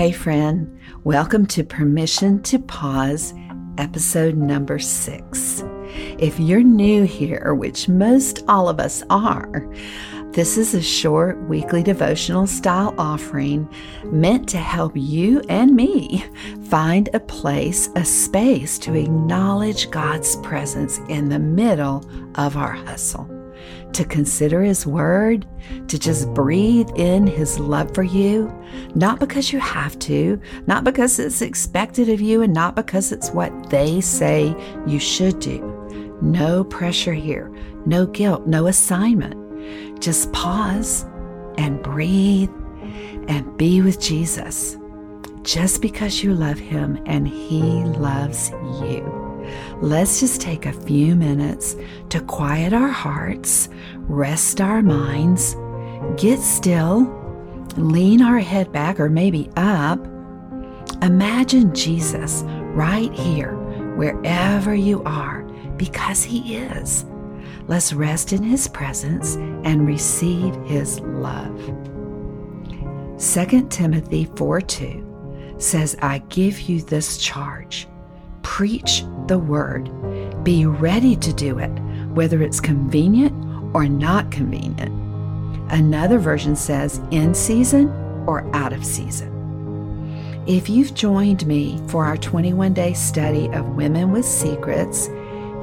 Hey, friend, welcome to Permission to Pause, episode number six. If you're new here, which most all of us are, this is a short weekly devotional style offering meant to help you and me find a place, a space to acknowledge God's presence in the middle of our hustle to consider His Word, to just breathe in His love for you, not because you have to, not because it's expected of you, and not because it's what they say you should do. No pressure here, no guilt, no assignment. Just pause and breathe and be with Jesus just because you love Him and He loves you. Let's just take a few minutes to quiet our hearts, rest our minds, get still, lean our head back or maybe up. Imagine Jesus right here, wherever you are, because He is. Let's rest in His presence and receive His love. 2 Timothy 4 2 says, I give you this charge preach the word. Be ready to do it, whether it's convenient or not convenient. Another version says in season or out of season. If you've joined me for our 21 day study of Women with Secrets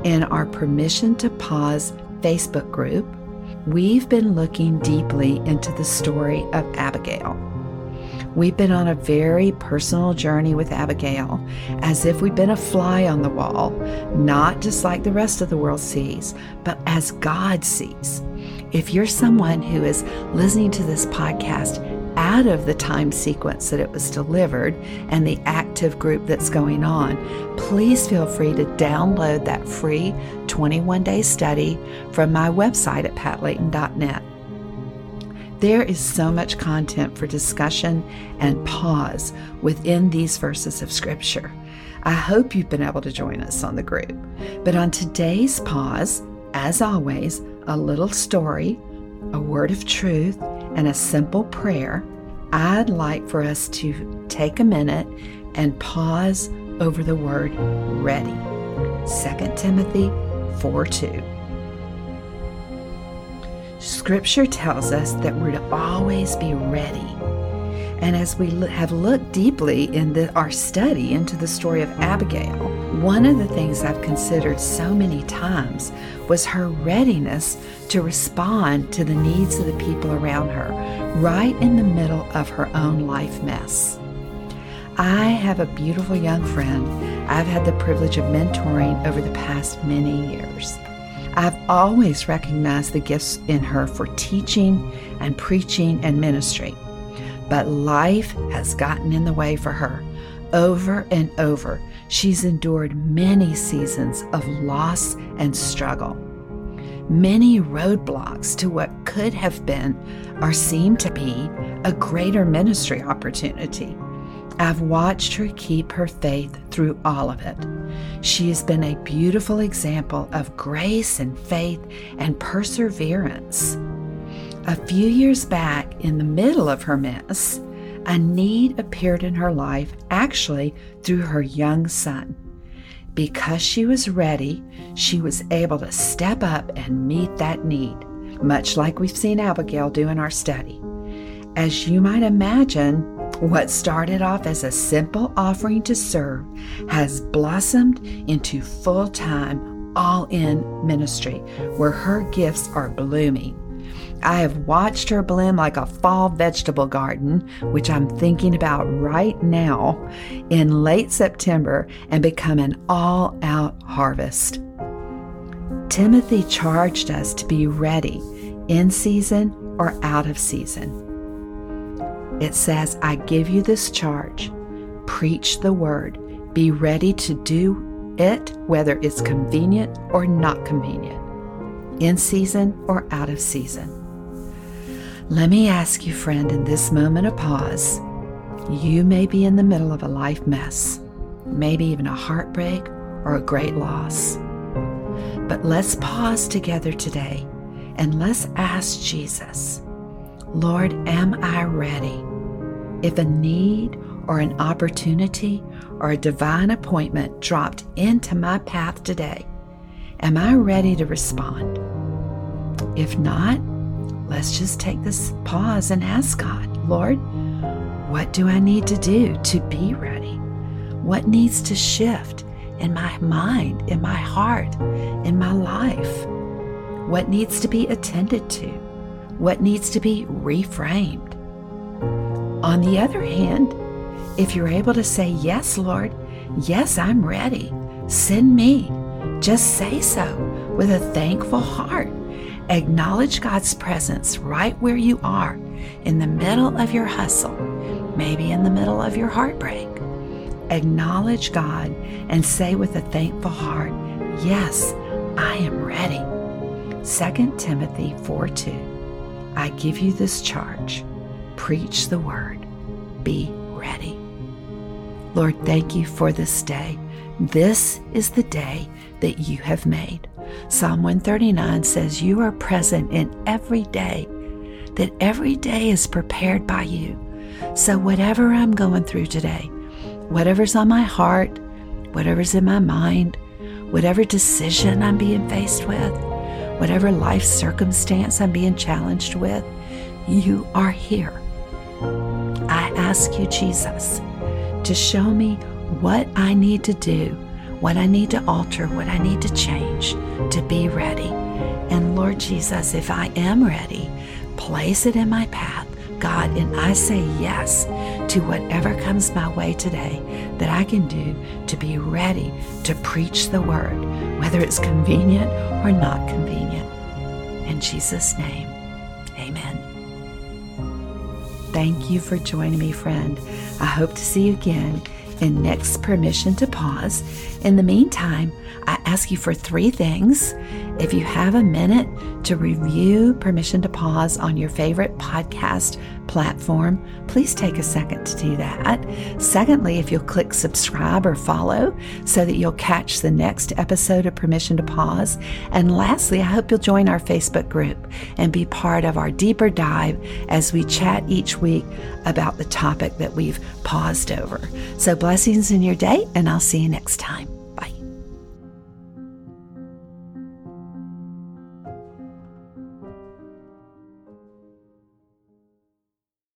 in our Permission to Pause Facebook group, we've been looking deeply into the story of Abigail. We've been on a very personal journey with Abigail, as if we've been a fly on the wall, not just like the rest of the world sees, but as God sees. If you're someone who is listening to this podcast out of the time sequence that it was delivered and the active group that's going on, please feel free to download that free 21 day study from my website at patlayton.net. There is so much content for discussion and pause within these verses of Scripture. I hope you've been able to join us on the group. But on today's pause, as always, a little story, a word of truth, and a simple prayer. I'd like for us to take a minute and pause over the word ready. 2 Timothy 4 2. Scripture tells us that we're to always be ready. And as we have looked deeply in the, our study into the story of Abigail, one of the things I've considered so many times was her readiness to respond to the needs of the people around her, right in the middle of her own life mess. I have a beautiful young friend I've had the privilege of mentoring over the past many years. I've always recognized the gifts in her for teaching and preaching and ministry. But life has gotten in the way for her. Over and over, she's endured many seasons of loss and struggle. Many roadblocks to what could have been or seemed to be a greater ministry opportunity. I've watched her keep her faith through all of it. She has been a beautiful example of grace and faith and perseverance. A few years back, in the middle of her mess, a need appeared in her life, actually through her young son. Because she was ready, she was able to step up and meet that need, much like we've seen Abigail do in our study. As you might imagine, what started off as a simple offering to serve has blossomed into full time, all in ministry where her gifts are blooming. I have watched her bloom like a fall vegetable garden, which I'm thinking about right now, in late September and become an all out harvest. Timothy charged us to be ready in season or out of season. It says, I give you this charge preach the word, be ready to do it, whether it's convenient or not convenient, in season or out of season. Let me ask you, friend, in this moment of pause, you may be in the middle of a life mess, maybe even a heartbreak or a great loss. But let's pause together today and let's ask Jesus Lord, am I ready? If a need or an opportunity or a divine appointment dropped into my path today, am I ready to respond? If not, let's just take this pause and ask God, Lord, what do I need to do to be ready? What needs to shift in my mind, in my heart, in my life? What needs to be attended to? What needs to be reframed? On the other hand, if you're able to say, Yes, Lord, yes, I'm ready, send me, just say so with a thankful heart. Acknowledge God's presence right where you are, in the middle of your hustle, maybe in the middle of your heartbreak. Acknowledge God and say with a thankful heart, Yes, I am ready. 2 Timothy 4 2. I give you this charge preach the word, be ready. Lord, thank you for this day. This is the day that you have made. Psalm 139 says, You are present in every day, that every day is prepared by you. So, whatever I'm going through today, whatever's on my heart, whatever's in my mind, whatever decision I'm being faced with, whatever life circumstance I'm being challenged with, you are here. I ask you, Jesus, to show me what I need to do, what I need to alter, what I need to change to be ready. And Lord Jesus, if I am ready, place it in my path, God, and I say yes to whatever comes my way today that I can do to be ready to preach the word, whether it's convenient or not convenient. In Jesus' name, amen. Thank you for joining me, friend. I hope to see you again in next Permission to Pause. In the meantime, I ask you for three things. If you have a minute to review Permission to Pause on your favorite podcast platform, please take a second to do that. Secondly, if you'll click subscribe or follow so that you'll catch the next episode of Permission to Pause. And lastly, I hope you'll join our Facebook group and be part of our deeper dive as we chat each week about the topic that we've paused over. So, blessings in your day, and I'll see you next time.